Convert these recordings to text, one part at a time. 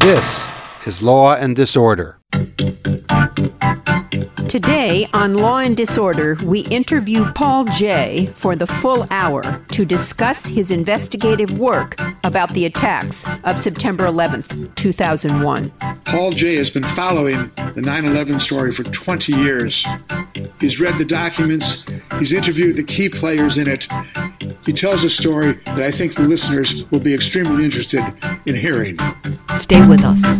This is Law and Disorder. Today on Law and Disorder, we interview Paul Jay for the full hour to discuss his investigative work about the attacks of September 11th, 2001. Paul Jay has been following the 9 11 story for 20 years. He's read the documents, he's interviewed the key players in it. He tells a story that I think the listeners will be extremely interested in hearing. Stay with us.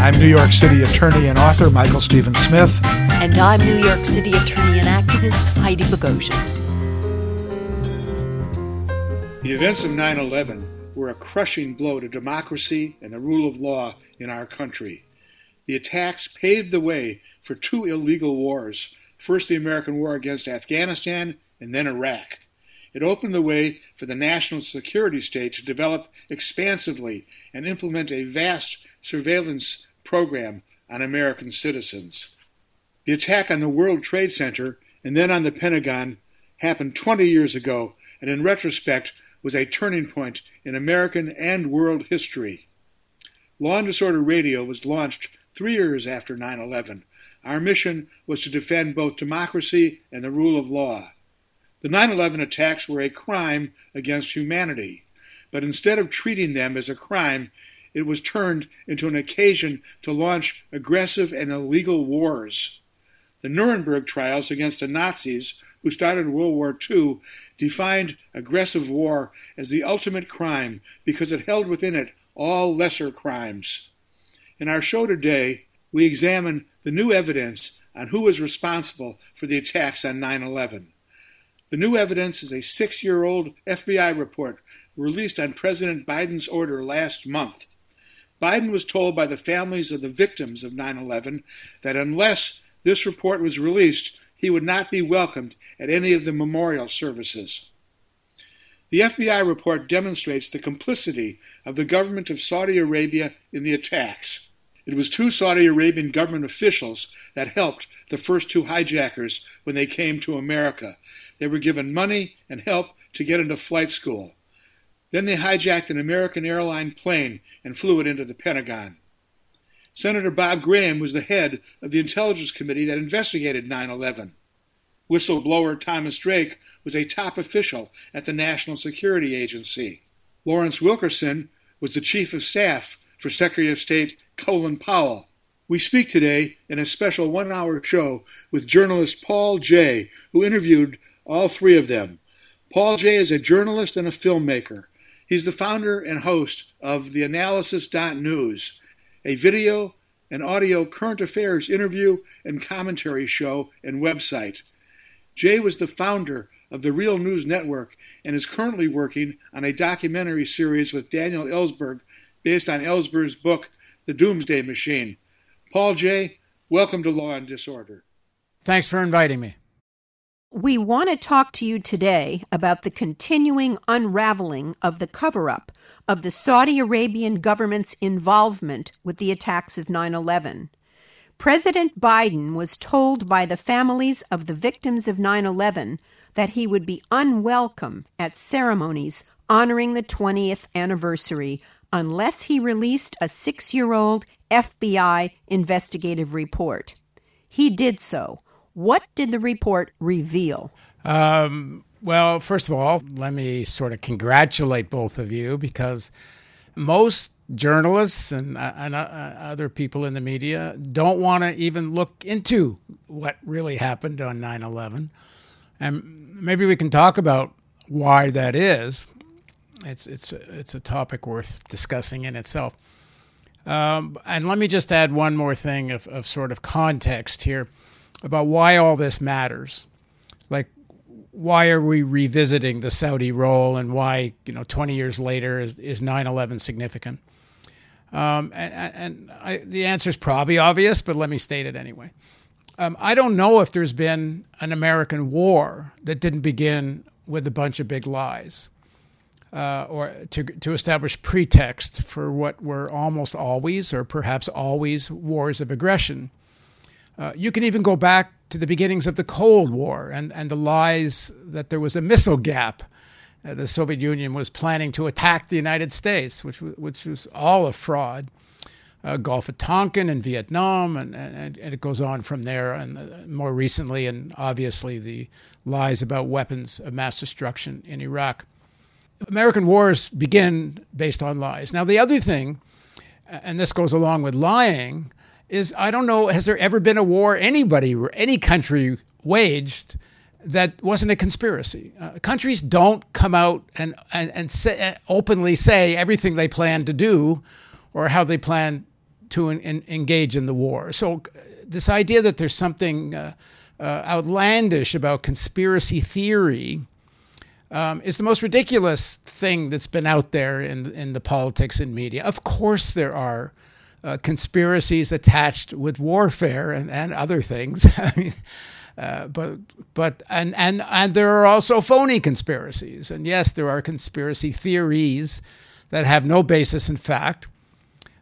I'm New York City attorney and author Michael Stephen Smith. And I'm New York City attorney and activist Heidi Boghosian. The events of 9 11 were a crushing blow to democracy and the rule of law in our country. The attacks paved the way for two illegal wars first, the American war against Afghanistan, and then Iraq. It opened the way for the national security state to develop expansively and implement a vast surveillance program on American citizens. The attack on the World Trade Center and then on the Pentagon happened 20 years ago and in retrospect was a turning point in American and world history. Law and Disorder Radio was launched three years after 9 11. Our mission was to defend both democracy and the rule of law. The 9 11 attacks were a crime against humanity, but instead of treating them as a crime, it was turned into an occasion to launch aggressive and illegal wars. The Nuremberg trials against the Nazis, who started World War II, defined aggressive war as the ultimate crime because it held within it all lesser crimes. In our show today, we examine the new evidence on who was responsible for the attacks on 9 11. The new evidence is a six year old FBI report released on President Biden's order last month. Biden was told by the families of the victims of 9 11 that unless this report was released, he would not be welcomed at any of the memorial services. The FBI report demonstrates the complicity of the government of Saudi Arabia in the attacks. It was two Saudi Arabian government officials that helped the first two hijackers when they came to America. They were given money and help to get into flight school. Then they hijacked an American airline plane and flew it into the Pentagon. Senator Bob Graham was the head of the Intelligence Committee that investigated 9 11. Whistleblower Thomas Drake was a top official at the National Security Agency. Lawrence Wilkerson was the chief of staff for Secretary of State Colin Powell. We speak today in a special one hour show with journalist Paul Jay, who interviewed all three of them. Paul Jay is a journalist and a filmmaker. He's the founder and host of the Analysis.news, a video and audio current affairs interview and commentary show and website. Jay was the founder of the Real News Network and is currently working on a documentary series with Daniel Ellsberg based on Ellsberg's book, The Doomsday Machine. Paul Jay, welcome to Law and Disorder. Thanks for inviting me. We want to talk to you today about the continuing unraveling of the cover up of the Saudi Arabian government's involvement with the attacks of 9 11. President Biden was told by the families of the victims of 9 11 that he would be unwelcome at ceremonies honoring the 20th anniversary unless he released a six year old FBI investigative report. He did so what did the report reveal? Um, well, first of all, let me sort of congratulate both of you because most journalists and, and uh, other people in the media don't want to even look into what really happened on 9 11. And maybe we can talk about why that is. It's, it's, it's a topic worth discussing in itself. Um, and let me just add one more thing of, of sort of context here about why all this matters. Like, why are we revisiting the Saudi role and why, you know, 20 years later is, 9 11 significant? Um, and, and I, the answer is probably obvious, but let me state it anyway. Um, I don't know if there's been an American war that didn't begin with a bunch of big lies. Uh, or to to establish pretext for what were almost always, or perhaps always, wars of aggression. Uh, you can even go back to the beginnings of the Cold War and, and the lies that there was a missile gap. Uh, the Soviet Union was planning to attack the United States, which, which was all a fraud. Uh, Gulf of Tonkin and Vietnam, and, and, and, it goes on from there. And uh, more recently, and obviously, the lies about weapons of mass destruction in Iraq. American wars begin based on lies. Now, the other thing, and this goes along with lying, is I don't know, has there ever been a war anybody, or any country waged that wasn't a conspiracy? Uh, countries don't come out and, and, and say, uh, openly say everything they plan to do or how they plan to in, engage in the war. So, uh, this idea that there's something uh, uh, outlandish about conspiracy theory um, is the most ridiculous thing that's been out there in, in the politics and media. Of course, there are uh, conspiracies attached with warfare and, and other things. I mean, uh, but but and, and and there are also phony conspiracies. And yes, there are conspiracy theories that have no basis in fact.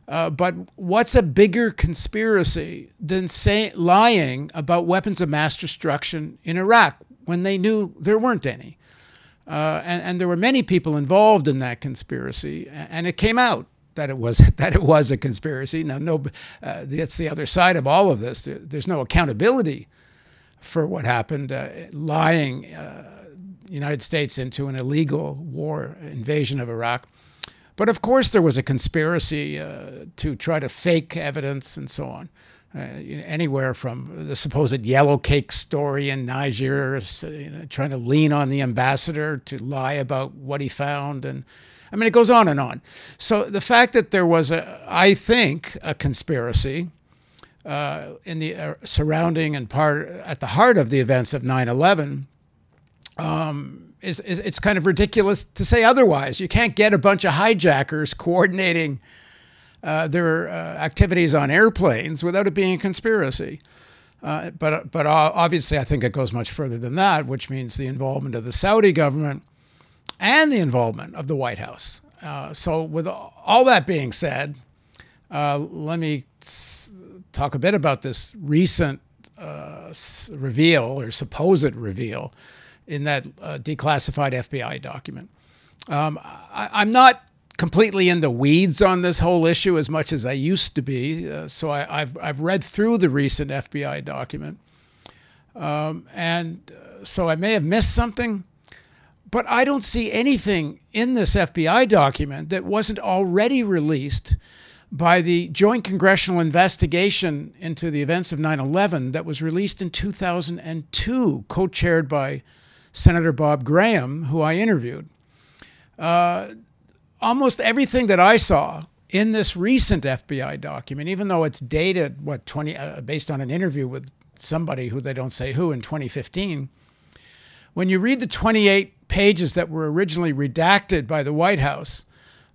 Uh, but what's a bigger conspiracy than say, lying about weapons of mass destruction in Iraq when they knew there weren't any? Uh, and, and, there were many people involved in that conspiracy, and it came out that it was that it was a conspiracy. Now, no, uh, that's the other side of all of this. There, there's no accountability for what happened, uh, lying uh, United States into an illegal war invasion of Iraq. But of course, there was a conspiracy uh, to try to fake evidence and so on. Uh, anywhere from the supposed yellow cake story in Niger, you know, trying to lean on the ambassador to lie about what he found, and I mean, it goes on and on. So the fact that there was a, I think, a conspiracy uh, in the uh, surrounding and part at the heart of the events of 9/11 um, is, is, it's kind of ridiculous to say otherwise. You can't get a bunch of hijackers coordinating uh, their uh, activities on airplanes without it being a conspiracy. Uh, but but obviously, I think it goes much further than that, which means the involvement of the Saudi government and the involvement of the White House. Uh, so, with all that being said, uh, let me talk a bit about this recent uh, reveal or supposed reveal in that uh, declassified FBI document. Um, I, am not completely in the weeds on this whole issue as much as I used to be, uh, so I, have I've read through the recent FBI document. Um, and uh, so I may have missed something. But I don't see anything in this FBI document that wasn't already released by the Joint Congressional Investigation into the events of 9 11 that was released in 2002, co chaired by Senator Bob Graham, who I interviewed. Uh, almost everything that I saw in this recent FBI document, even though it's dated, what, 20, uh, based on an interview with somebody who they don't say who in 2015, when you read the 28 pages that were originally redacted by the White House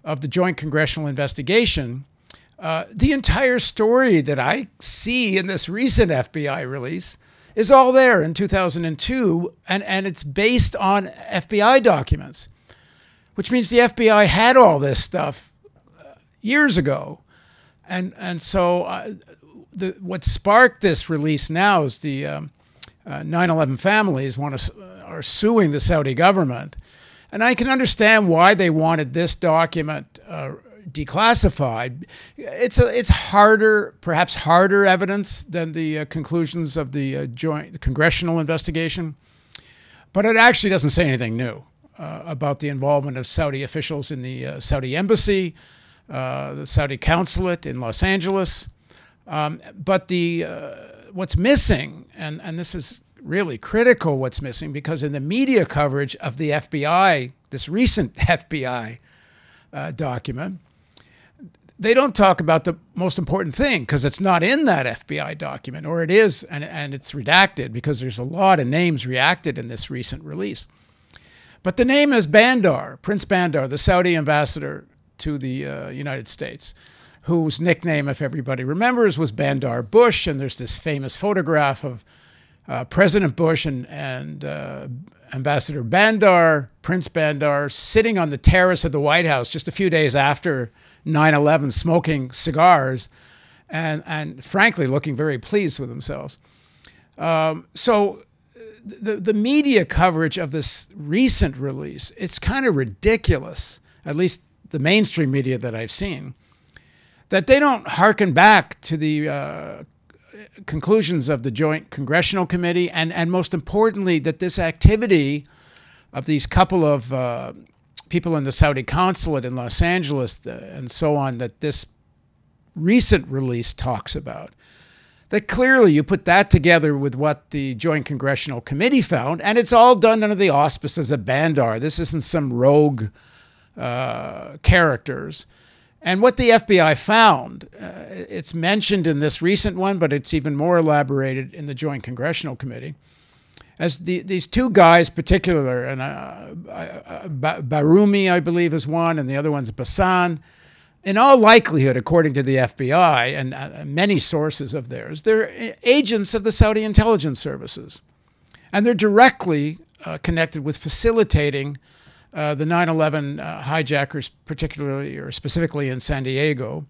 of the Joint Congressional Investigation, uh, the entire story that I see in this recent FBI release is all there in 2002, and, and it's based on FBI documents, which means the FBI had all this stuff uh, years ago. And, and so uh, the, what sparked this release now is the um, uh, 9 11 families want to are suing the Saudi government. And I can understand why they wanted this document uh, declassified. It's a, it's harder, perhaps harder evidence than the uh, conclusions of the uh, joint congressional investigation, but it actually doesn't say anything new uh, about the involvement of Saudi officials in the uh, Saudi embassy, uh, the Saudi consulate in Los Angeles. Um, but the what's missing, and, and this is really critical what's missing because in the media coverage of the FBI, this recent FBI uh, document, they don't talk about the most important thing because it's not in that FBI document, or it is, and, and it's redacted because there's a lot of names reacted in this recent release. But the name is Bandar, Prince Bandar, the Saudi ambassador to the uh, United States, whose nickname, if everybody remembers, was Bandar Bush. And there's this famous photograph of uh, President Bush and, and uh, Ambassador Bandar, Prince Bandar, sitting on the terrace of the White House just a few days after 9 11, smoking cigars and, and frankly looking very pleased with themselves. Um, so the, the media coverage of this recent release, it's kind of ridiculous, at least the mainstream media that I've seen, that they don't hearken back to the uh, conclusions of the Joint Congressional Committee, and, and most importantly, that this activity of these couple of uh, people in the Saudi consulate in Los Angeles uh, and so on, that this recent release talks about. That clearly you put that together with what the Joint Congressional Committee found, and it's all done under the auspices of Bandar. This isn't some rogue uh, characters. And what the FBI found, uh, it's mentioned in this recent one, but it's even more elaborated in the Joint Congressional Committee. As the, these two guys, particular, and uh, uh Bayoumi, I believe, is one, and the other one's Bassnan. In all likelihood, according to the FBI and uh, many sources of theirs, they're agents of the Saudi intelligence services. And they're directly uh, connected with facilitating uh, the 9 11 uh, hijackers, particularly or specifically in San Diego.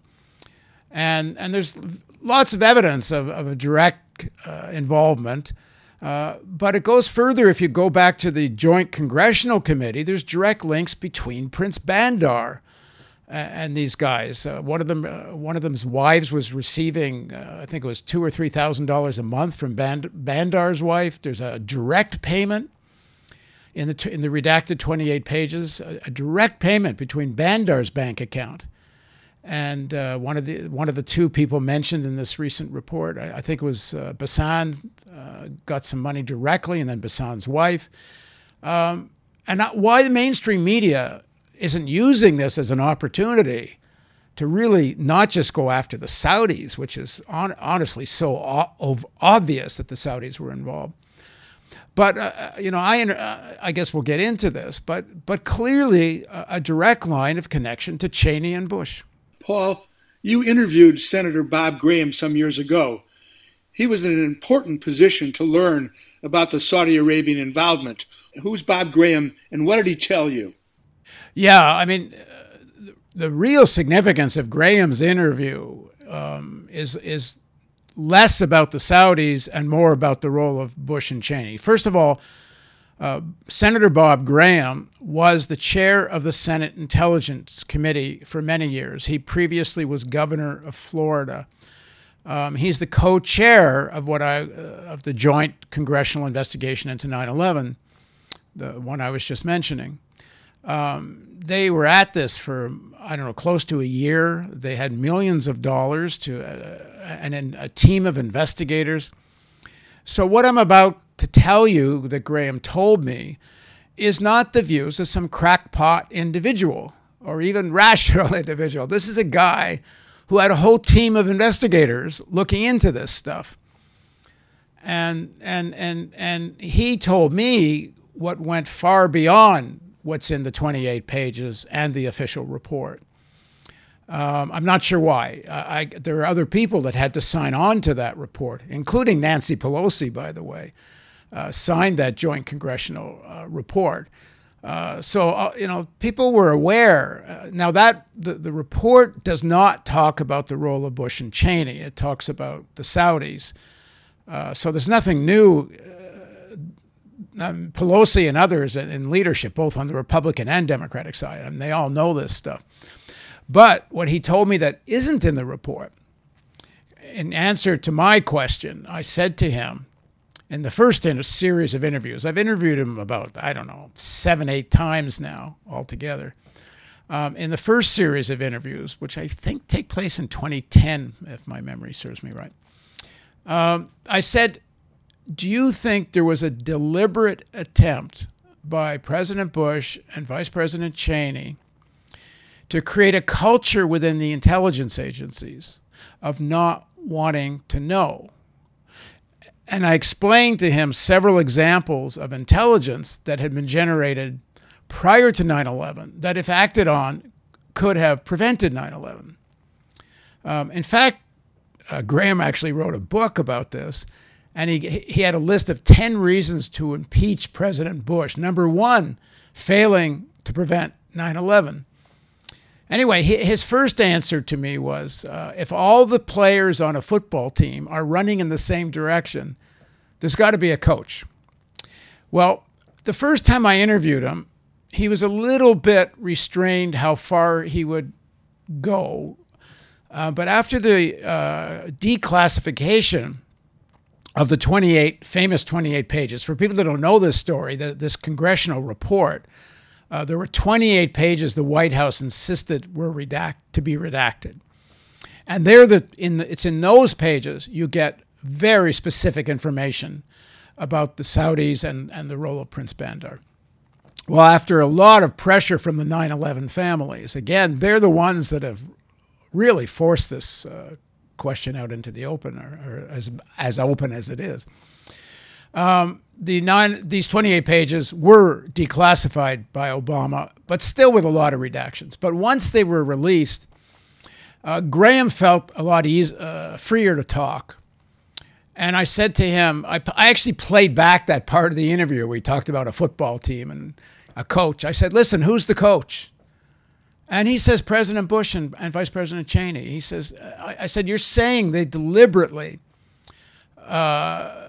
And, and there's lots of evidence of, of a direct uh, involvement. Uh, but it goes further if you go back to the Joint Congressional Committee. There's direct links between Prince Bandar and these guys. Uh, one of them, uh, one of them's wives was receiving, uh, I think it was two or three thousand dollars a month from Band- Bandar's wife. There's a direct payment in the, in the redacted 28 pages, a, a direct payment between Bandar's bank account and uh, one of the one of the two people mentioned in this recent report, I, I think it was uh, Bassnan, uh, got some money directly, and then Bassnan's wife. Um, and why the mainstream media isn't using this as an opportunity to really not just go after the Saudis, which is on, honestly so o- obvious that the Saudis were involved, but uh, uh, you know, I uh, I guess we'll get into this, but but clearly a, a, direct line of connection to Cheney and Bush. Paul, you interviewed Senator Bob Graham some years ago. He was in an important position to learn about the Saudi Arabian involvement. Who's Bob Graham, and what did he tell you? Yeah, I mean, uh, the real significance of Graham's interview um, is is less about the Saudis and more about the role of Bush and Cheney. First of all, uh, Senator Bob Graham was the chair of the Senate Intelligence Committee for many years. He previously was governor of Florida. Um, he's the co-chair of what I uh, of the Joint Congressional Investigation into 9/11, the one I was just mentioning. Um, they were at this for I don't know close to a year. They had millions of dollars to uh, and a team of investigators. So what I'm about to tell you that Graham told me is not the views of some crackpot individual or even rational individual. This is a guy who had a whole team of investigators looking into this stuff. And and and and he told me what went far beyond what's in the 28 pages and the official report. Um, I'm not sure why. I, I, there are other people that had to sign on to that report, including Nancy Pelosi, by the way, uh, signed that joint congressional uh, report. Uh, so uh, you know, people were aware. Uh, now that the, the report does not talk about the role of Bush and Cheney. It talks about the Saudis. Uh, so there's nothing new um, Pelosi and others in leadership, both on the Republican and Democratic side, and they all know this stuff. But what he told me that isn't in the report, in answer to my question, I said to him in the first in a series of interviews, I've interviewed him about, I don't know, seven, eight times now altogether. Um, in the first series of interviews, which I think take place in 2010, if my memory serves me right, um, I said, do you think there was a deliberate attempt by President Bush and Vice President Cheney to create a culture within the intelligence agencies of not wanting to know? And I explained to him several examples of intelligence that had been generated prior to 9 11 that, if acted on, could have prevented 9 11. Um, in fact, uh, Graham actually wrote a book about this and he, he had a list of 10 reasons to impeach President Bush. Number one, failing to prevent 9 11. Anyway, his first answer to me was uh, if all the players on a football team are running in the same direction, there's got to be a coach. Well, the first time I interviewed him, he was a little bit restrained how far he would go. Uh, but after the uh, declassification of the 28 famous 28 pages, for people that don't know this story, the, this congressional report, uh, there were 28 pages the White House insisted were redact to be redacted, and there, the in the, it's in those pages you get very specific information about the Saudis and, and the role of Prince Bandar. Well, after a lot of pressure from the 9 11 families, again, they're the ones that have really forced this uh, question out into the open, or, or, as, as open as it is. Um, the nine, these 28 pages were declassified by Obama, but still with a lot of redactions. But once they were released, uh, Graham felt a lot easier, uh, freer to talk. And I said to him, I, I actually played back that part of the interview where we talked about a football team and a coach. I said, listen, who's the coach? And he says President Bush and, and Vice President Cheney. He says, I, I said, you're saying they deliberately uh,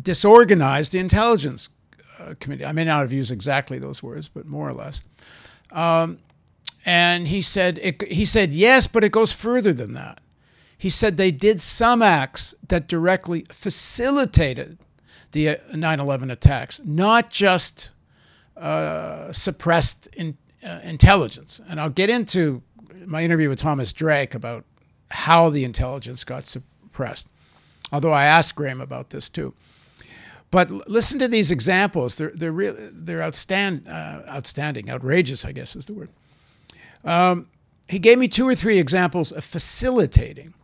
disorganized the intelligence uh, committee. I may not have used exactly those words, but more or less. Um, and he said, it, he said, yes, but it goes further than that. He said they did some acts that directly facilitated the uh, 9 11 attacks, not just uh, suppressed in, uh, intelligence. And I'll get into my interview with Thomas Drake about how the intelligence got suppressed, although I asked Graham about this too. But listen to these examples. They're, they're, really, they're outstand, uh, outstanding, outrageous, I guess is the word. Um, he gave me two or three examples of facilitating.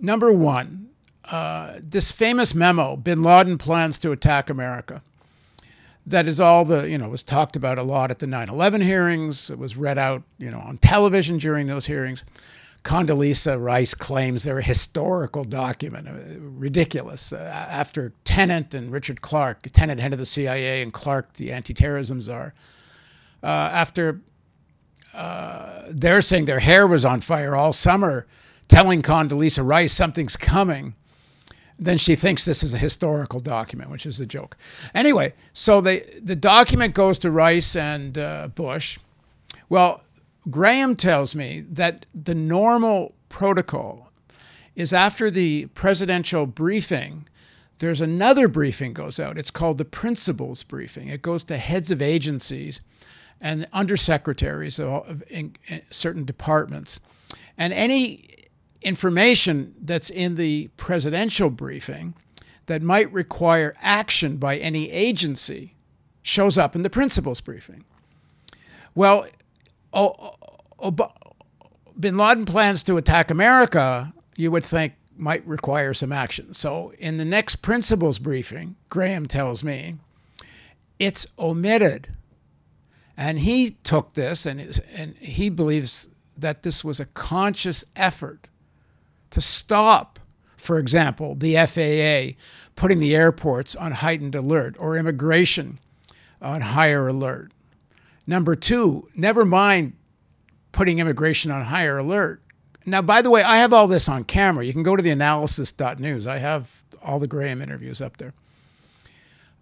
Number one, uh, this famous memo, bin Laden plans to attack America that is all the you know was talked about a lot at the 9/11 hearings. It was read out you know on television during those hearings. Condoleezza Rice claims they're a historical document, uh, ridiculous. Uh, after Tenet and Richard Clarke, Tenet head of the CIA and Clarke the anti-terrorism czar, uh, after uh, they're saying their hair was on fire all summer, telling Condoleezza Rice something's coming then she thinks this is a historical document, which is a joke. Anyway, so they, the document goes to Rice and uh, Bush. Well, Graham tells me that the normal protocol is after the presidential briefing, there's another briefing goes out. It's called the principals briefing. It goes to heads of agencies and undersecretaries of, in, in certain departments. And any information that's in the presidential briefing that might require action by any agency shows up in the principals briefing. Well, bin Laden plans to attack America, you would think might require some action. So in the next principals briefing, Graham tells me, it's omitted. And he took this and, and he believes that this was a conscious effort to stop, for example, the FAA putting the airports on heightened alert or immigration on higher alert. Number two, never mind putting immigration on higher alert. Now, by the way, I have all this on camera. You can go to the analysis.news. I have all the Graham interviews up there.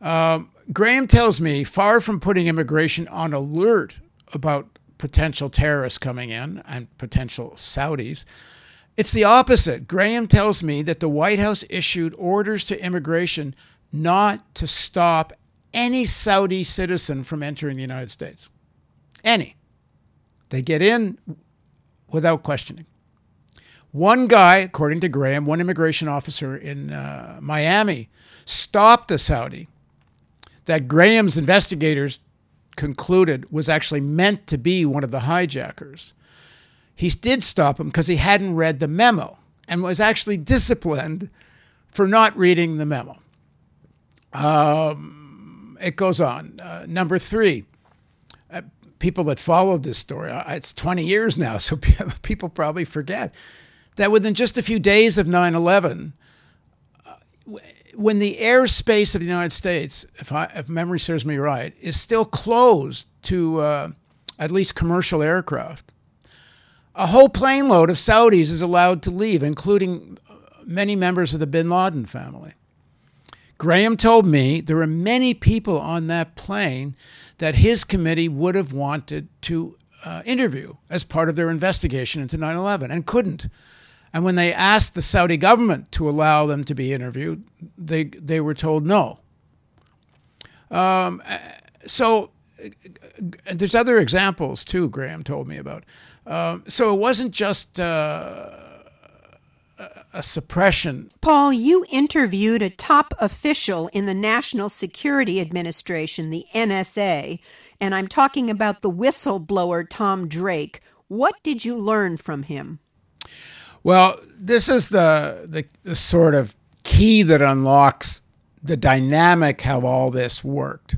Um, Graham tells me, far from putting immigration on alert about potential terrorists coming in and potential Saudis, it's the opposite. Graham tells me that the White House issued orders to immigration not to stop any Saudi citizen from entering the United States. Any. They get in without questioning. One guy, according to Graham, one immigration officer in uh, Miami, stopped a Saudi that Graham's investigators concluded was actually meant to be one of the hijackers. He did stop him because he hadn't read the memo and was actually disciplined for not reading the memo. Um, it goes on. Uh, number three, uh, people that followed this story, uh, it's 20 years now, so people probably forget that within just a few days of 9 11, uh, when the airspace of the United States, if, I, if memory serves me right, is still closed to uh, at least commercial aircraft, a whole plane load of Saudis is allowed to leave, including many members of the bin Laden family. Graham told me there were many people on that plane that his committee would have wanted to uh, interview as part of their investigation into 9 11 and couldn't. And when they asked the Saudi government to allow them to be interviewed, they, they were told no. Um, so there's other examples too, Graham told me about. Um, so it wasn't just uh, a suppression. Paul, you interviewed a top official in the National Security Administration, the NSA, and I'm talking about the whistleblower Tom Drake. What did you learn from him? Well, this is the, the, the sort of key that unlocks the dynamic how all this worked.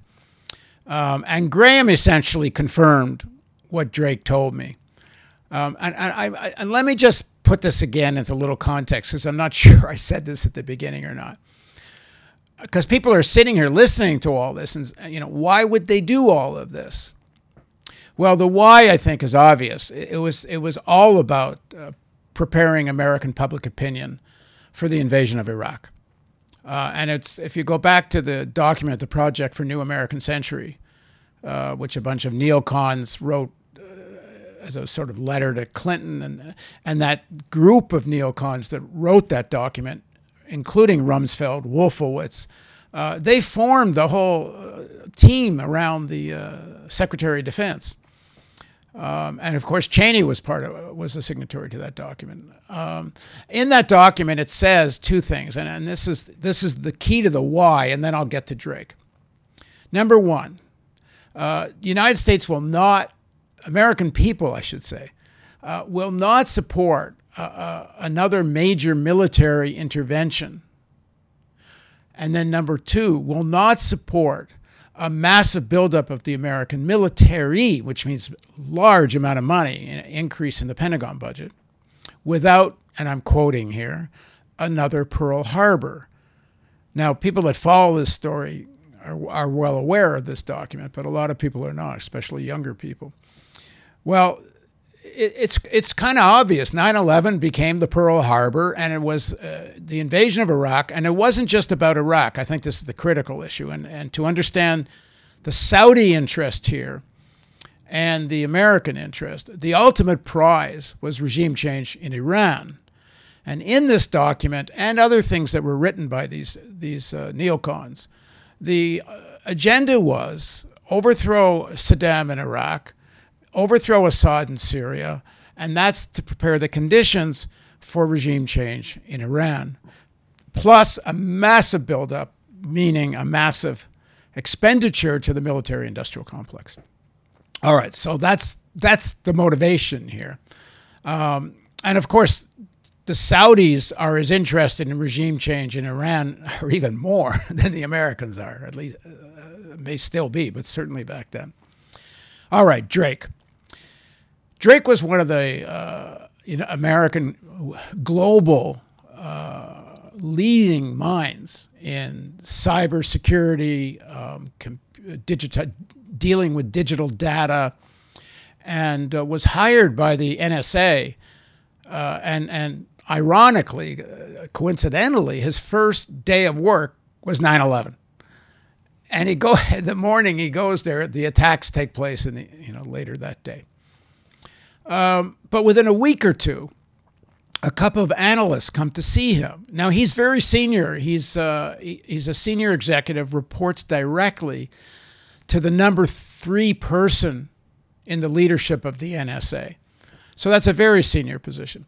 Um, and Graham essentially confirmed what Drake told me. Um, and, and, I, and let me just put this again into a little context because I'm not sure I said this at the beginning or not. Because people are sitting here listening to all this, and you know, why would they do all of this? Well, the why I think is obvious. It, was it was all about uh, preparing American public opinion for the invasion of Iraq. Uh, and it's if you go back to the document, the Project for New American Century, uh, which a bunch of neocons wrote as a sort of letter to Clinton, and and that group of neocons that wrote that document, including Rumsfeld, Wolfowitz, uh, they formed the whole uh, team around the uh, Secretary of Defense. Um, and of course, Cheney was part of was a signatory to that document. Um, in that document, it says two things, and, and this is this is the key to the why, and then I'll get to Drake. Number one, uh, the United States will not, American people, I should say, uh, will not support uh, uh another major military intervention. And then number two, will not support a massive buildup of the American military, which means large amount of money, an increase in the Pentagon budget, without, and I'm quoting here, another Pearl Harbor. Now, people that follow this story are, are well aware of this document, but a lot of people are not, especially younger people. Well, it, it's it's kind of obvious. 9/11 became the Pearl Harbor, and it was uh, the invasion of Iraq, and it wasn't just about Iraq. I think this is the critical issue, and and to understand the Saudi interest here and the American interest, the ultimate prize was regime change in Iran. And in this document and other things that were written by these these uh, neocons, the uh, agenda was overthrow Saddam in Iraq overthrow Assad in Syria, and that's to prepare the conditions for regime change in Iran, plus a massive buildup, meaning a massive expenditure to the military industrial complex. All right, so that's that's the motivation here, um, and of course, the Saudis are as interested in regime change in Iran, or even more than the Americans are. At least uh, may still be, but certainly back then. All right, Drake. Drake was one of the uh, you know, American global uh, leading minds in cybersecurity, um, dealing with digital data, and uh, was hired by the NSA. Uh, and and ironically, uh, coincidentally, his first day of work was 9 11 and he go in the morning he goes there the attacks take place in the you know later that day um, but within a week or two, a couple of analysts come to see him. Now he's very senior. He's uh, he's a senior executive, reports directly to the number three person in the leadership of the NSA. So that's a very senior position.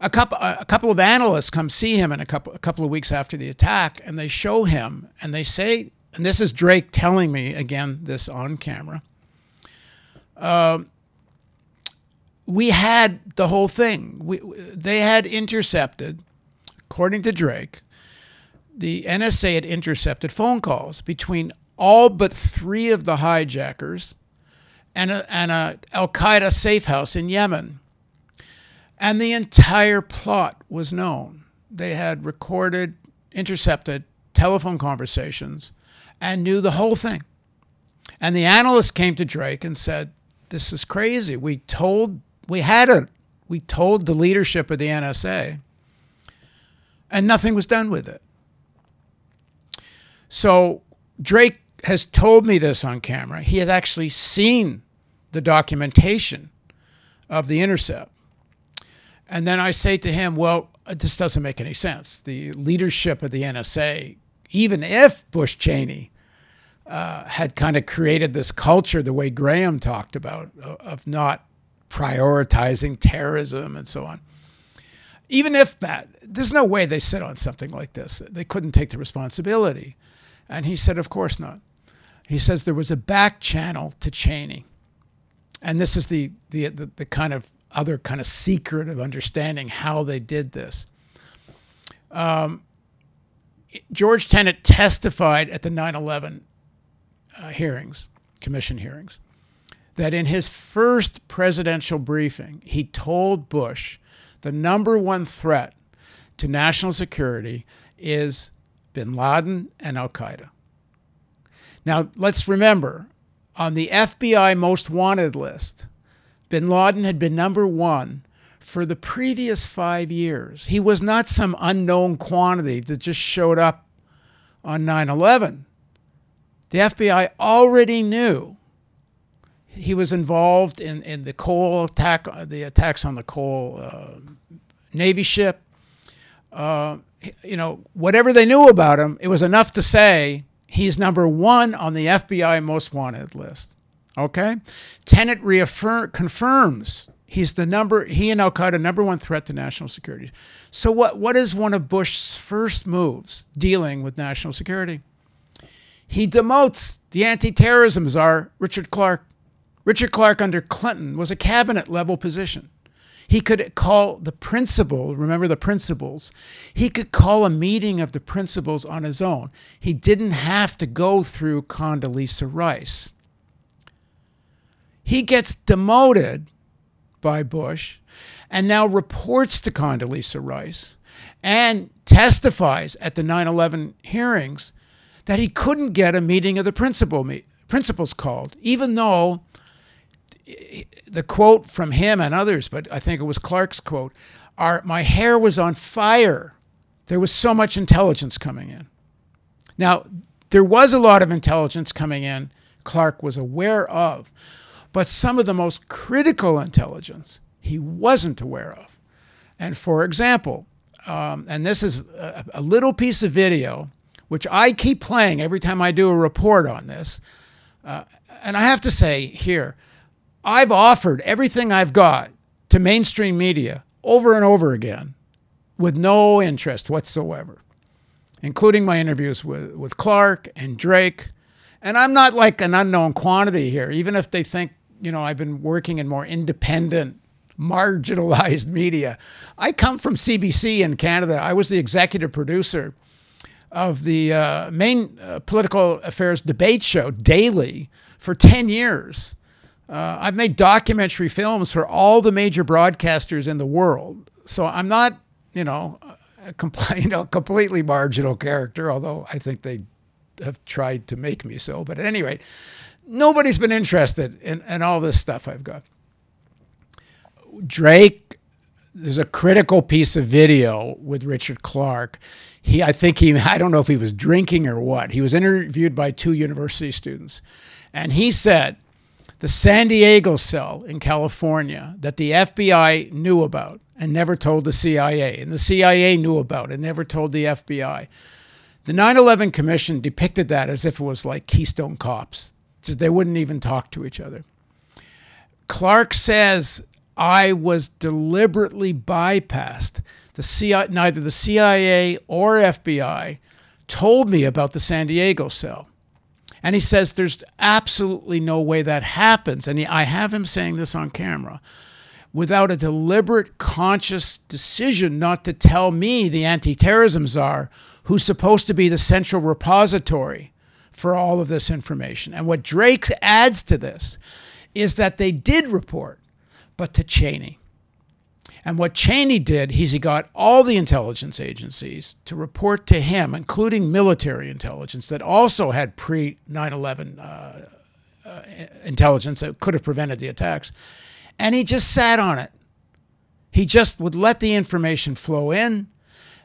A couple a couple of analysts come see him in a couple a couple of weeks after the attack, and they show him and they say, and this is Drake telling me again this on camera. Um, we had the whole thing. We, they had intercepted, according to Drake, the NSA had intercepted phone calls between all but three of the hijackers and a, a Al Qaeda safe house in Yemen. And the entire plot was known. They had recorded, intercepted telephone conversations and knew the whole thing. And the analyst came to Drake and said, This is crazy. We told we had it. We told the leadership of the NSA, and nothing was done with it. So Drake has told me this on camera. He has actually seen the documentation of the intercept. And then I say to him, well, this doesn't make any sense. The leadership of the NSA, even if Bush Cheney uh, had kind of created this culture the way Graham talked about of not prioritizing terrorism and so on. Even if that, there's no way they sit on something like this. They couldn't take the responsibility. And he said, Of course not. He says there was a back channel to Cheney. And this is the, the, the, the kind of other kind of secret of understanding how they did this. Um, George Tenet testified at the 9 11 uh, hearings, commission hearings, that in his first presidential briefing, he told Bush the number one threat to national security is bin Laden and Al Qaeda. Now, let's remember on the FBI most wanted list, bin Laden had been number one for the previous five years. He was not some unknown quantity that just showed up on 9 11. The FBI already knew he was involved in, in the Cole attack, the attacks on the Cole uh, Navy ship. Uh, you know, whatever they knew about him, it was enough to say he's number one on the FBI most wanted list. Okay? Tenet reaffirm, confirms he's the number, he and Al Qaeda, number one threat to national security. So, what, what is one of Bush's first moves dealing with national security? He demotes the anti terrorism czar, Richard Clarke. Richard Clarke under Clinton was a cabinet level position. He could call the principal, remember the principals, he could call a meeting of the principals on his own. He didn't have to go through Condoleezza Rice. He gets demoted by Bush and now reports to Condoleezza Rice and testifies at the 9 11 hearings that he couldn't get a meeting of the principal principals called, even though the quote from him and others, but I think it was Clarke's quote, are my hair was on fire. There was so much intelligence coming in. Now, there was a lot of intelligence coming in, Clarke was aware of, but some of the most critical intelligence he wasn't aware of. And for example, um, and this is a, a little piece of video which I keep playing every time I do a report on this. Uh, and I have to say here, I've offered everything I've got to mainstream media over and over again with no interest whatsoever, including my interviews with, with Clarke and Drake. And I'm not like an unknown quantity here, even if they think, you know, I've been working in more independent, marginalized media. I come from CBC in Canada. I was the executive producer of the uh, main uh, political affairs debate show daily for 10 years. Uh, I've made documentary films for all the major broadcasters in the world. So I'm not, you know, a compl- you know, completely marginal character, although I think they have tried to make me so. But at any rate, nobody's been interested in, in all this stuff I've got. Drake, there's a critical piece of video with Richard Clarke. He, I think he, I don't know if he was drinking or what. He was interviewed by two university students. And he said, the San Diego cell in California that the FBI knew about and never told the CIA, and the CIA knew about and never told the FBI. The 9 11 Commission depicted that as if it was like Keystone Cops. They wouldn't even talk to each other. Clarke says, I was deliberately bypassed. The CIA, neither the CIA or FBI told me about the San Diego cell. And he says there's absolutely no way that happens. And he, I have him saying this on camera without a deliberate, conscious decision not to tell me, the anti terrorism czar, who's supposed to be the central repository for all of this information. And what Drake adds to this is that they did report, but to Cheney. And what Cheney did is he got all the intelligence agencies to report to him, including military intelligence that also had pre 9 11 uh, uh, intelligence that could have prevented the attacks. And he just sat on it. He just would let the information flow in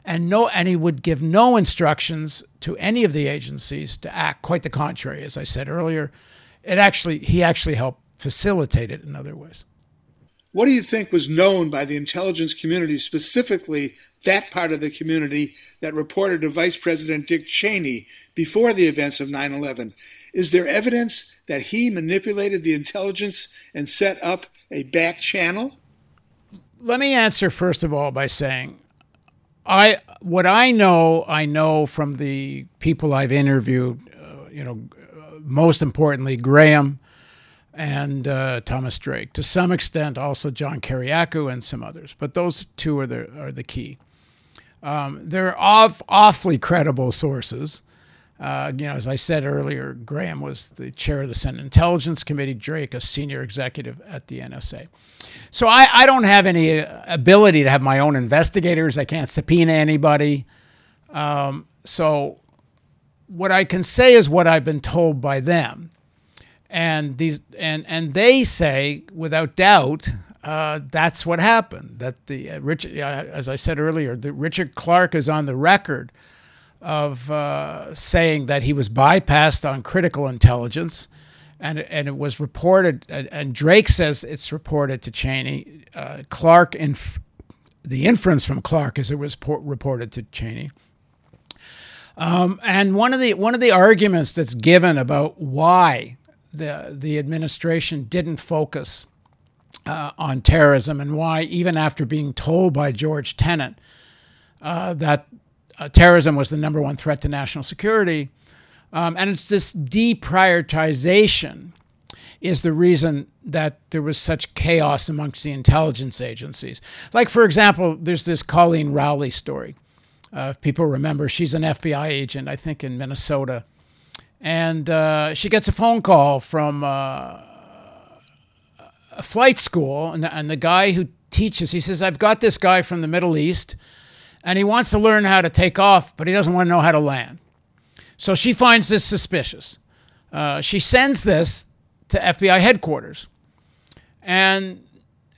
and no and he would give no instructions to any of the agencies to act quite the contrary as i said earlier it actually he actually helped facilitate it in other ways what do you think was known by the intelligence community specifically that part of the community that reported to vice president dick cheney before the events of 9-11 is there evidence that he manipulated the intelligence and set up a back channel let me answer first of all by saying I what I know, I know from the people I've interviewed. Uh, you know, most importantly, Graham and uh, Thomas Drake. To some extent, also John Kiriakou and some others. But those two are the are the key. Um, they're off, awfully credible sources. Uh, you know, as I said earlier, Graham was the chair of the Senate Intelligence Committee, Drake, a senior executive at the NSA. So I, I don't have any uh, ability to have my own investigators. I can't subpoena anybody. Um, so what I can say is what I've been told by them. And these and and they say without doubt uh, that's what happened. That the uh, Richard, uh, as I said earlier, that Richard Clarke is on the record of uh, saying that he was bypassed on critical intelligence, and and it was reported. And, and Drake says it's reported to Cheney. Uh, Clarke inf- the inference from Clarke is it was por- reported to Cheney. Um, and one of the one of the arguments that's given about why the the administration didn't focus uh, on terrorism and why even after being told by George Tenet uh, that uh, terrorism was the number one threat to national security. Um, and it's this deprioritization is the reason that there was such chaos amongst the intelligence agencies. Like, for example, there's this Colleen Rowley story. Uh, if people remember, she's an FBI agent, I think, in Minnesota. And uh, she gets a phone call from uh, a flight school, and the, and the guy who teaches, he says, I've got this guy from the Middle East and he wants to learn how to take off, but he doesn't want to know how to land. So she finds this suspicious. Uh, she sends this to FBI headquarters, and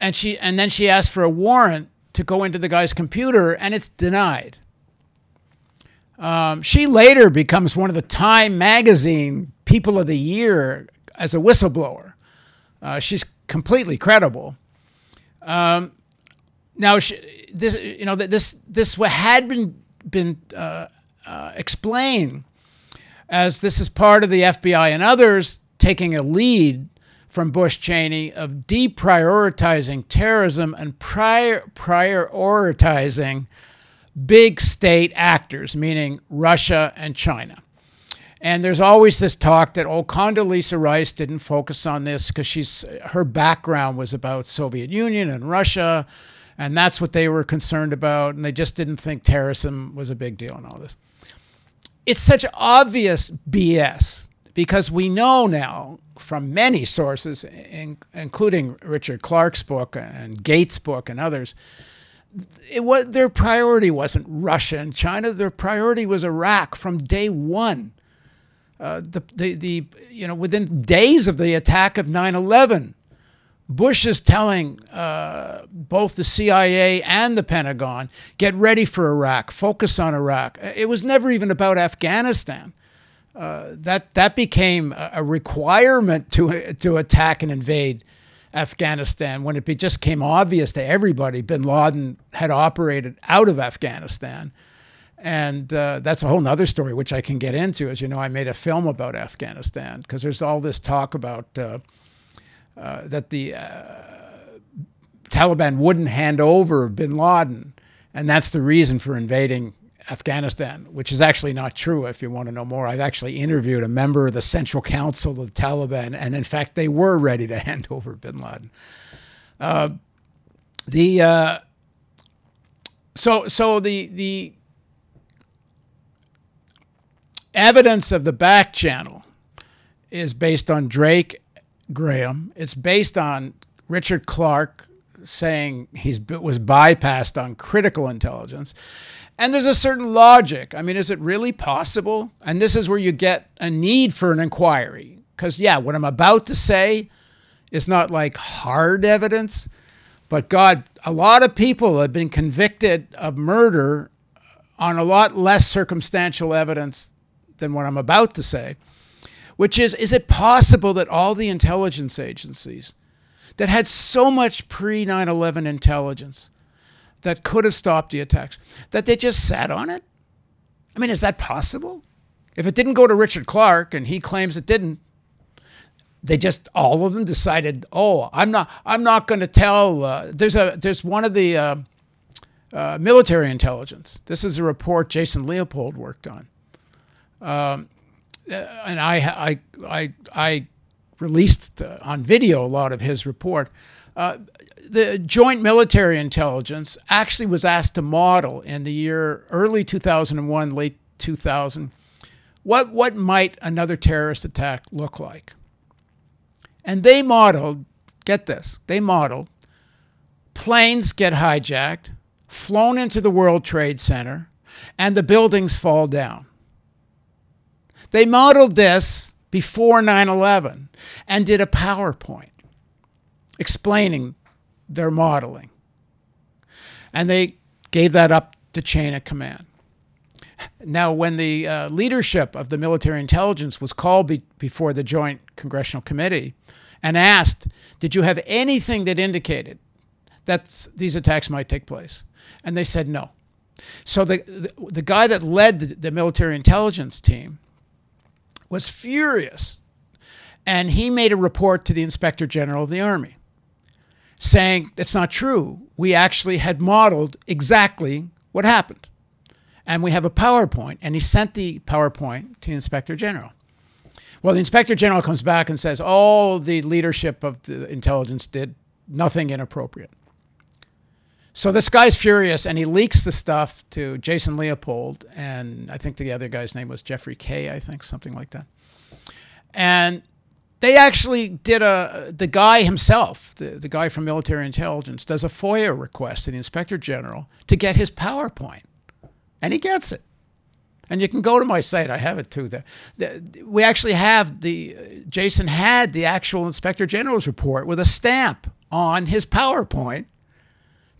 and she and then she asks for a warrant to go into the guy's computer, and it's denied. Um, she later becomes one of the Time Magazine People of the Year as a whistleblower. Uh, she's completely credible. Um, now, this you know this this had been been uh, uh, explained as this is part of the FBI and others taking a lead from Bush Cheney of deprioritizing terrorism and prior, prioritizing big state actors, meaning Russia and China. And there's always this talk that oh Condoleezza Rice didn't focus on this because she's her background was about Soviet Union and Russia and that's what they were concerned about, and they just didn't think terrorism was a big deal and all this. It's such obvious BS because we know now from many sources, in, including Richard Clarke's book and Gates' book and others, it was, their priority wasn't Russia and China. Their priority was Iraq from day one. Uh, the, the, the, you know, within days of the attack of 9 11, Bush is telling uh, both the CIA and the Pentagon, get ready for Iraq, focus on Iraq. It was never even about Afghanistan. Uh, that, that became a requirement to, to attack and invade Afghanistan when it just came obvious to everybody bin Laden had operated out of Afghanistan. And uh, that's a whole other story, which I can get into. As you know, I made a film about Afghanistan because there's all this talk about uh, uh, that the uh, Taliban wouldn't hand over bin Laden, and that's the reason for invading Afghanistan, which is actually not true. If you want to know more, I've actually interviewed a member of the Central Council of the Taliban, and in fact, they were ready to hand over bin Laden. Uh, the uh, so so the the evidence of the back channel is based on Drake Graham. It's based on Richard Clarke saying he was bypassed on critical intelligence. And there's a certain logic. I mean, is it really possible? And this is where you get a need for an inquiry. Because, yeah, what I'm about to say is not like hard evidence, but God, a lot of people have been convicted of murder on a lot less circumstantial evidence than what I'm about to say, which is is it possible that all the intelligence agencies that had so much pre 9 11 intelligence that could have stopped the attacks, that they just sat on it? I mean, is that possible? If it didn't go to Richard Clarke and he claims it didn't, they just all of them decided, oh, I'm not, I'm not going to tell. Uh, there's a, there's one of the uh, uh, military intelligence. This is a report Jason Leopold worked on, um, uh, and I, I, I, I released uh, on video a lot of his report. Uh, the Joint Military Intelligence actually was asked to model in the year early 2001, late 2000, what what might another terrorist attack look like. And they modeled, get this, they modeled planes get hijacked, flown into the World Trade Center, and the buildings fall down. They modeled this before 9 11 and did a PowerPoint explaining their modeling. And they gave that up to chain of command. Now, when the uh, leadership of the military intelligence was called be- before the Joint Congressional Committee and asked, Did you have anything that indicated that these attacks might take place? And they said no. So the, the, the guy that led the, the military intelligence team was furious. And he made a report to the inspector general of the Army saying it's not true. We actually had modeled exactly what happened. And we have a PowerPoint. And he sent the PowerPoint to the inspector general. Well, the inspector general comes back and says, all the leadership of the intelligence did nothing inappropriate. So this guy's furious and he leaks the stuff to Jason Leopold. And I think the other guy's name was Jeffrey Kaye, I think, something like that. And they actually did a, the guy himself, the, the guy from military intelligence, does a FOIA request to the inspector general to get his PowerPoint. And he gets it. And you can go to my site. I have it too. There, we actually have the Jason had the actual inspector general's report with a stamp on his PowerPoint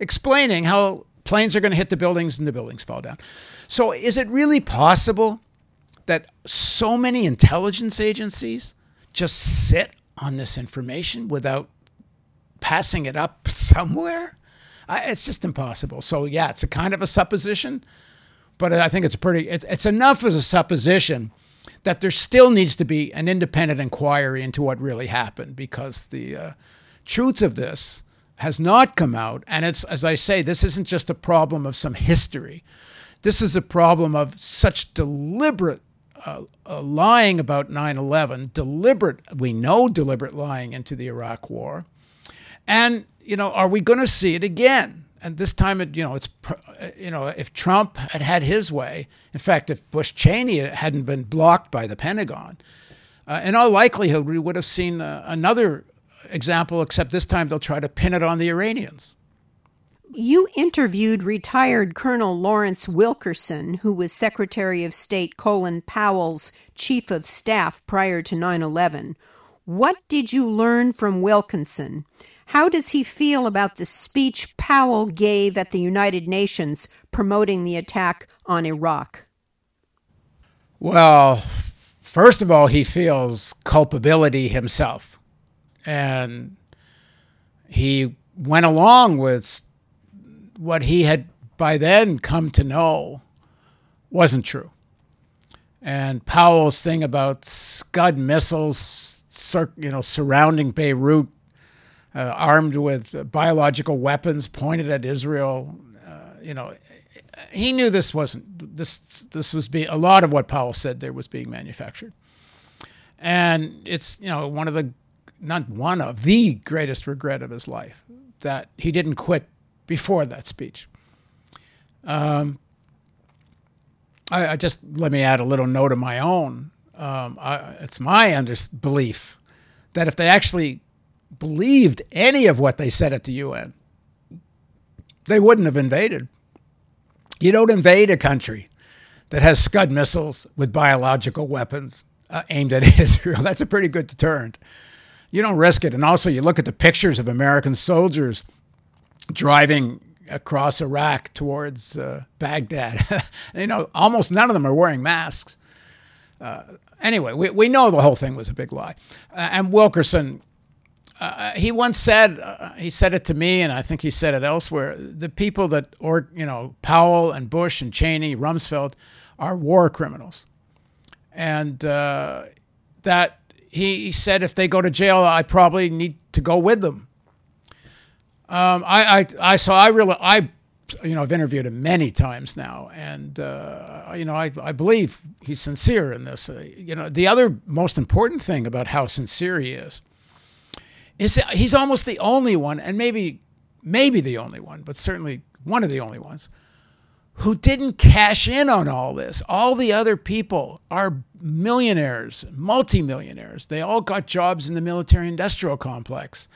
explaining how planes are going to hit the buildings and the buildings fall down. So, is it really possible that so many intelligence agencies just sit on this information without passing it up somewhere? I, it's just impossible. So, yeah, it's a kind of a supposition, but I think it's pretty, it's, it's enough as a supposition that there still needs to be an independent inquiry into what really happened because the uh, truth of this has not come out. And it's, as I say, this isn't just a problem of some history. This is a problem of such deliberate uh, uh, lying about 9 11, deliberate, we know deliberate lying into the Iraq war. And, you know, are we going to see it again? And this time, it, you know, it's, uh, you know, if Trump had had his way, in fact, if Bush Cheney hadn't been blocked by the Pentagon, uh, in all likelihood, we would have seen uh, another example, except this time they'll try to pin it on the Iranians. You interviewed retired Colonel Lawrence Wilkerson, who was Secretary of State Colin Powell's chief of staff prior to 9 11. What did you learn from Wilkinson? How does he feel about the speech Powell gave at the United Nations promoting the attack on Iraq? Well, first of all, he feels culpability himself and he went along with what he had by then come to know wasn't true. And Powell's thing about Scud missiles, you know, surrounding Beirut, uh, armed with biological weapons pointed at Israel, uh, you know, he knew this wasn't this. This was being a lot of what Powell said there was being manufactured, and it's you know one of the not one of the greatest regret of his life that he didn't quit before that speech. Um, I, I, just let me add a little note of my own. Um, I, it's my under belief that if they actually believed any of what they said at the UN, they wouldn't have invaded. You don't invade a country that has Scud missiles with biological weapons uh, aimed at Israel. That's a pretty good deterrent you don't risk it. And also, you look at the pictures of American soldiers driving across Iraq towards uh, Baghdad. you know, almost none of them are wearing masks. Uh, anyway, we, we know the whole thing was a big lie. Uh, and Wilkerson, uh, he once said, uh, he said it to me, and I think he said it elsewhere. The people that, or you know, Powell and Bush and Cheney, Rumsfeld, are war criminals, and uh, that he said if they go to jail, I probably need to go with them. Um, I, I, I, so I really, I, you know, I've interviewed him many times now, and uh, you know, I, I believe he's sincere in this. Uh, you know, the other most important thing about how sincere he is is that he's almost the only one, and maybe, maybe the only one, but certainly one of the only ones who didn't cash in on all this. All the other people are millionaires, multimillionaires. They all got jobs in the military industrial complex.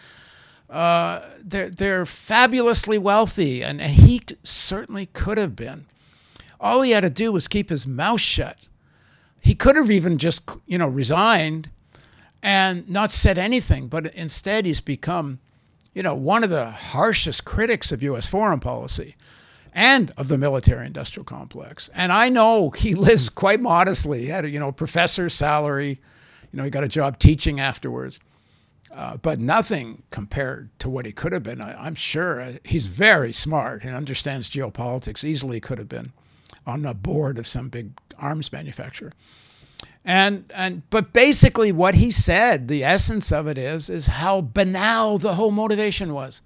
Uh, they're, they're fabulously wealthy, and, and he certainly could have been. All he had to do was keep his mouth shut. He could have even just, you know, resigned and not said anything, but instead he's become, you know, one of the harshest critics of U.S. foreign policy and of the military industrial complex. And I know he lives quite modestly. He had a you know professor's salary, you know he got a job teaching afterwards, uh, but nothing compared to what he could have been. I, am sure uh, he's very smart and understands geopolitics. Easily could have been on the board of some big arms manufacturer. And and but basically what he said, the essence of it is is how banal the whole motivation was.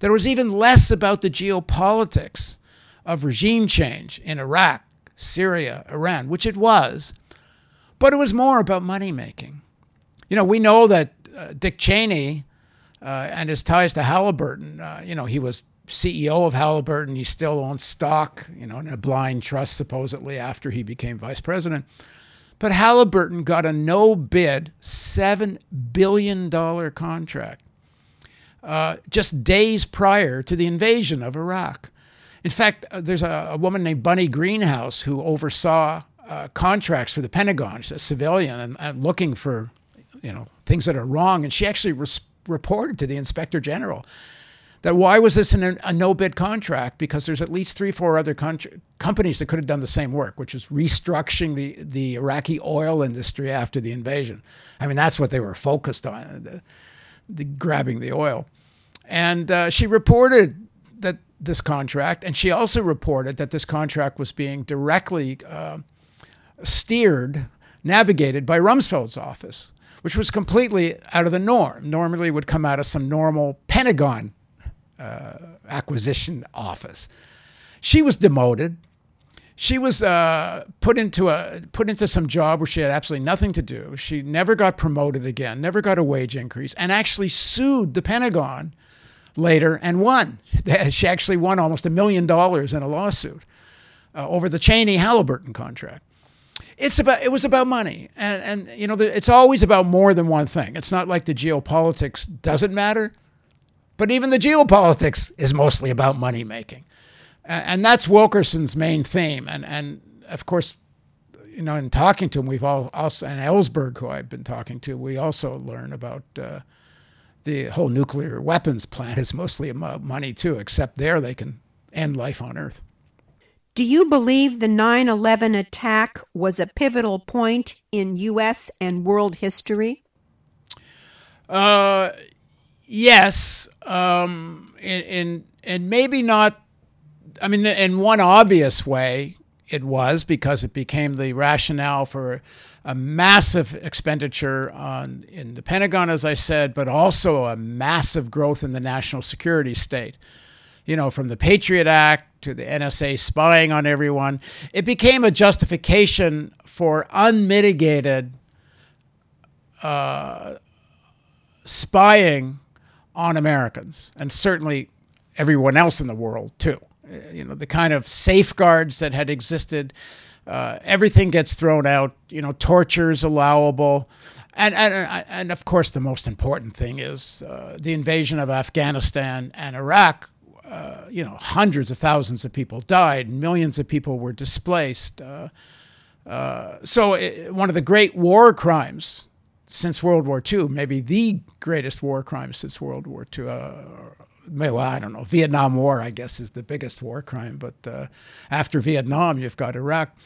There was even less about the geopolitics of regime change in Iraq, Syria, Iran, which it was, but it was more about money making. You know, we know that uh, Dick Cheney uh, and his ties to Halliburton, uh, you know, he was CEO of Halliburton. He still owns stock, you know, in a blind trust, supposedly, after he became vice president. But Halliburton got a no bid $7 billion contract uh, just days prior to the invasion of Iraq. In fact, uh, there's a, a, woman named Bunny Greenhouse who oversaw uh, contracts for the Pentagon. A civilian and, and, looking for, you know, things that are wrong. And she actually res- reported to the Inspector General that why was this a, a no bid contract? Because there's at least three, four other companies that could have done the same work, which is restructuring the, the Iraqi oil industry after the invasion. I mean, that's what they were focused on. The, grabbing the oil. And uh, she reported that this contract, and she also reported that this contract was being directly uh, steered, navigated by Rumsfeld's office, which was completely out of the norm. Normally, would come out of some normal Pentagon uh, acquisition office. She was demoted she was uh, put into a put into some job where she had absolutely nothing to do. She never got promoted again, never got a wage increase, and actually sued the Pentagon later and won. She actually won almost a million dollars in a lawsuit uh, over the Cheney Halliburton contract. It's about it was about money, and and you know it's always about more than one thing. It's not like the geopolitics doesn't matter, but even the geopolitics is mostly about money making and that's Wilkerson's main theme. And and of course, you know, in talking to him, we've all also and Ellsberg, who I've been talking to, we also learn about uh, the whole nuclear weapons plant is mostly about money too. Except there, they can end life on Earth. Do you believe the 9 11 attack was a pivotal point in U.S. and world history? Uh, yes. Um, and, and maybe not I mean, in one obvious way, it was because it became the rationale for a massive expenditure on in the Pentagon, as I said, but also a massive growth in the national security state. You know, from the Patriot Act to the NSA spying on everyone, it became a justification for unmitigated uh, spying on Americans and certainly everyone else in the world too. Uh, you know, the kind of safeguards that had existed. Uh, everything gets thrown out. You know, torture is allowable. And, and, and of course, the most important thing is uh, the invasion of Afghanistan and Iraq. Uh, you know, hundreds of thousands of people died, millions of people were displaced. Uh, uh, so, it, one of the great war crimes since World War II, maybe the greatest war crime since World War II. Well, I don't know. Vietnam War, I guess, is the biggest war crime, but uh, after Vietnam, you've got Iraq.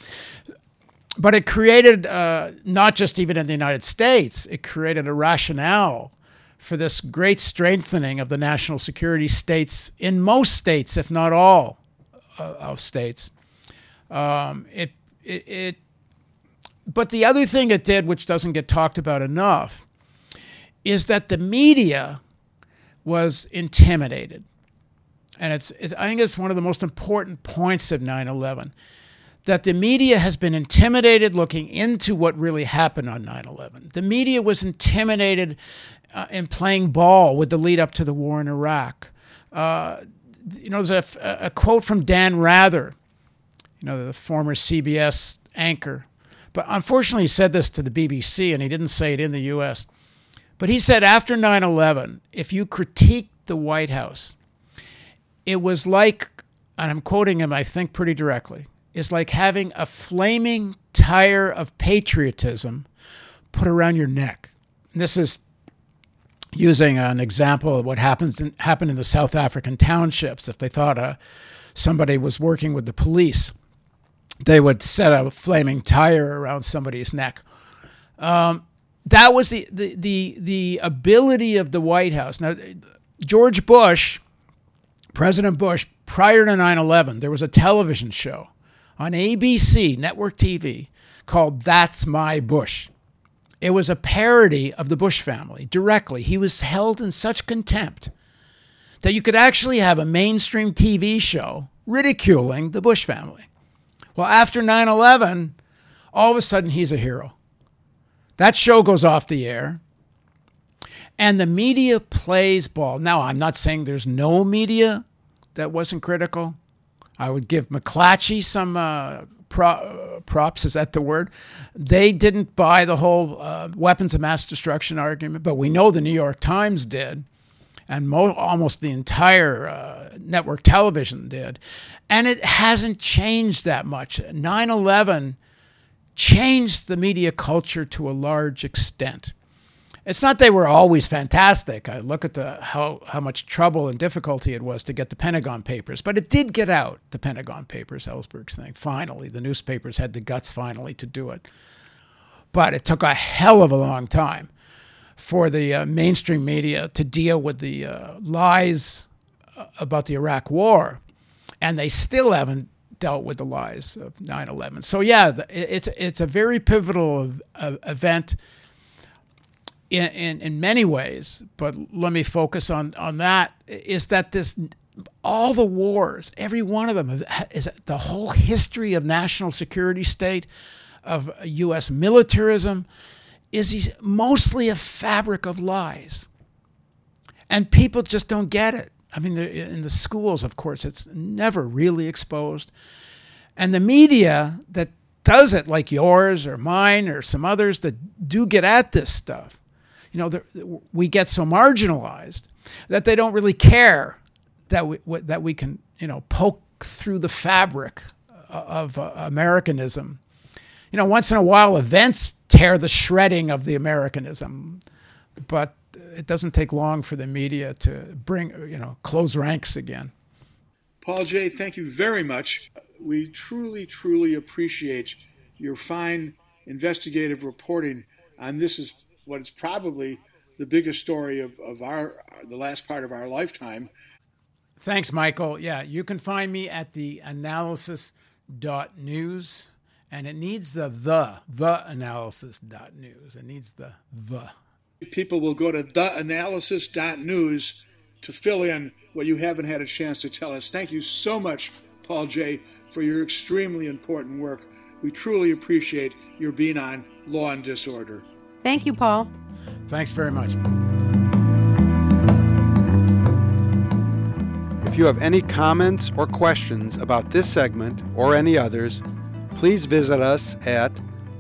But it created, uh, not just even in the United States, it created a rationale for this great strengthening of the national security states in most states, if not all uh, of states. Um, it, it, it, but the other thing it did, which doesn't get talked about enough, is that the media was intimidated. And it's, it, I think it's one of the most important points of 9 11 that the media has been intimidated looking into what really happened on 9 11. The media was intimidated uh, in playing ball with the lead up to the war in Iraq. Uh, you know, there's a, a quote from Dan Rather, you know, the former CBS anchor. But unfortunately, he said this to the BBC and he didn't say it in the US. But he said after 9 11, if you critique the White House, it was like, and I'm quoting him, I think pretty directly, it's like having a flaming tire of patriotism put around your neck. And this is using an example of what happens in, happened in the South African townships. If they thought uh, somebody was working with the police, they would set a flaming tire around somebody's neck. Um, that was the, the, the, the ability of the White House. Now, George Bush, President Bush, prior to 9 11, there was a television show on ABC, network TV, called That's My Bush. It was a parody of the Bush family directly. He was held in such contempt that you could actually have a mainstream TV show ridiculing the Bush family. Well, after 9 11, all of a sudden he's a hero. That show goes off the air. And the media plays ball. Now, I'm not saying there's no media that wasn't critical. I would give McClatchy some uh, pro- props. Is that the word? They didn't buy the whole uh, weapons of mass destruction argument, but we know the New York Times did, and mo- almost the entire uh, network television did. And it hasn't changed that much. 9 11 changed the media culture to a large extent. It's not they were always fantastic. I look at the how how much trouble and difficulty it was to get the Pentagon Papers, but it did get out. The Pentagon Papers, Ellsberg's thing. Finally, the newspapers had the guts finally to do it. But it took a hell of a long time for the uh, mainstream media to deal with the uh, lies uh, about the Iraq War, and they still haven't dealt with the lies of 9/11. So yeah, it's it's a very pivotal event in, in, in many ways, but let me focus on, on that, is that this all the wars, every one of them is the whole history of national security state, of U.S. militarism, is mostly a fabric of lies. And people just don't get it. I mean, in the schools, of course, it's never really exposed. And the media that does it, like yours or mine or some others that do get at this stuff, you know, we get so marginalized that they don't really care that we that we can you know poke through the fabric of uh, Americanism. You know, once in a while, events tear the shredding of the Americanism, but it doesn't take long for the media to bring you know close ranks again. Paul Jay, thank you very much. We truly, truly appreciate your fine investigative reporting on this is what is probably the biggest story of, of our the last part of our lifetime. Thanks, Michael. Yeah, you can find me at the analysis.news and it needs the the the analysis.news. It needs the the. People will go to the analysis.news to fill in what you haven't had a chance to tell us. Thank you so much, Paul Jay, for your extremely important work. We truly appreciate your being on Law and Disorder. Thank you, Paul. Thanks very much. If you have any comments or questions about this segment or any others, please visit us at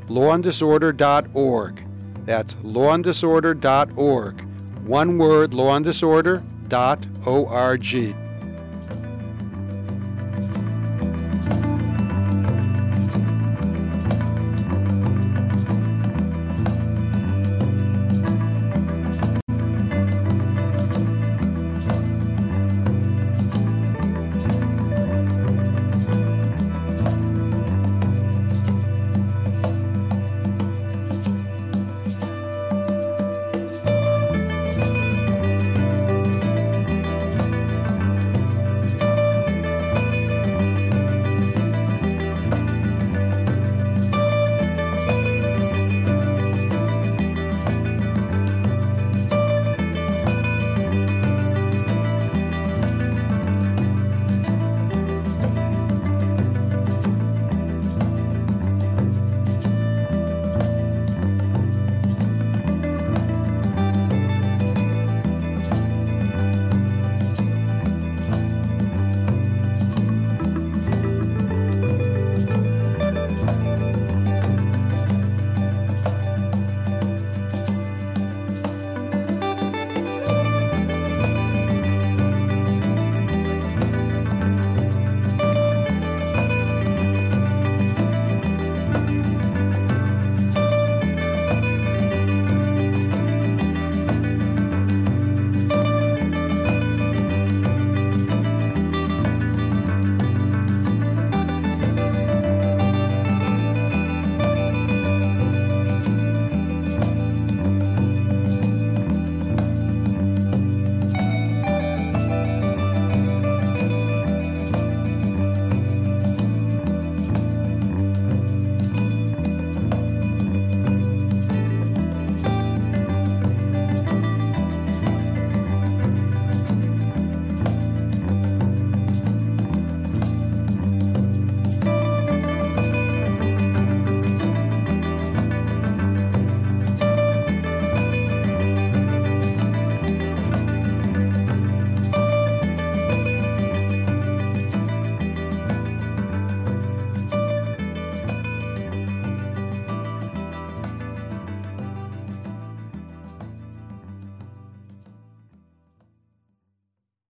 lawanddisorder.org. That's lawanddisorder.org. One word, lawanddisorder.org.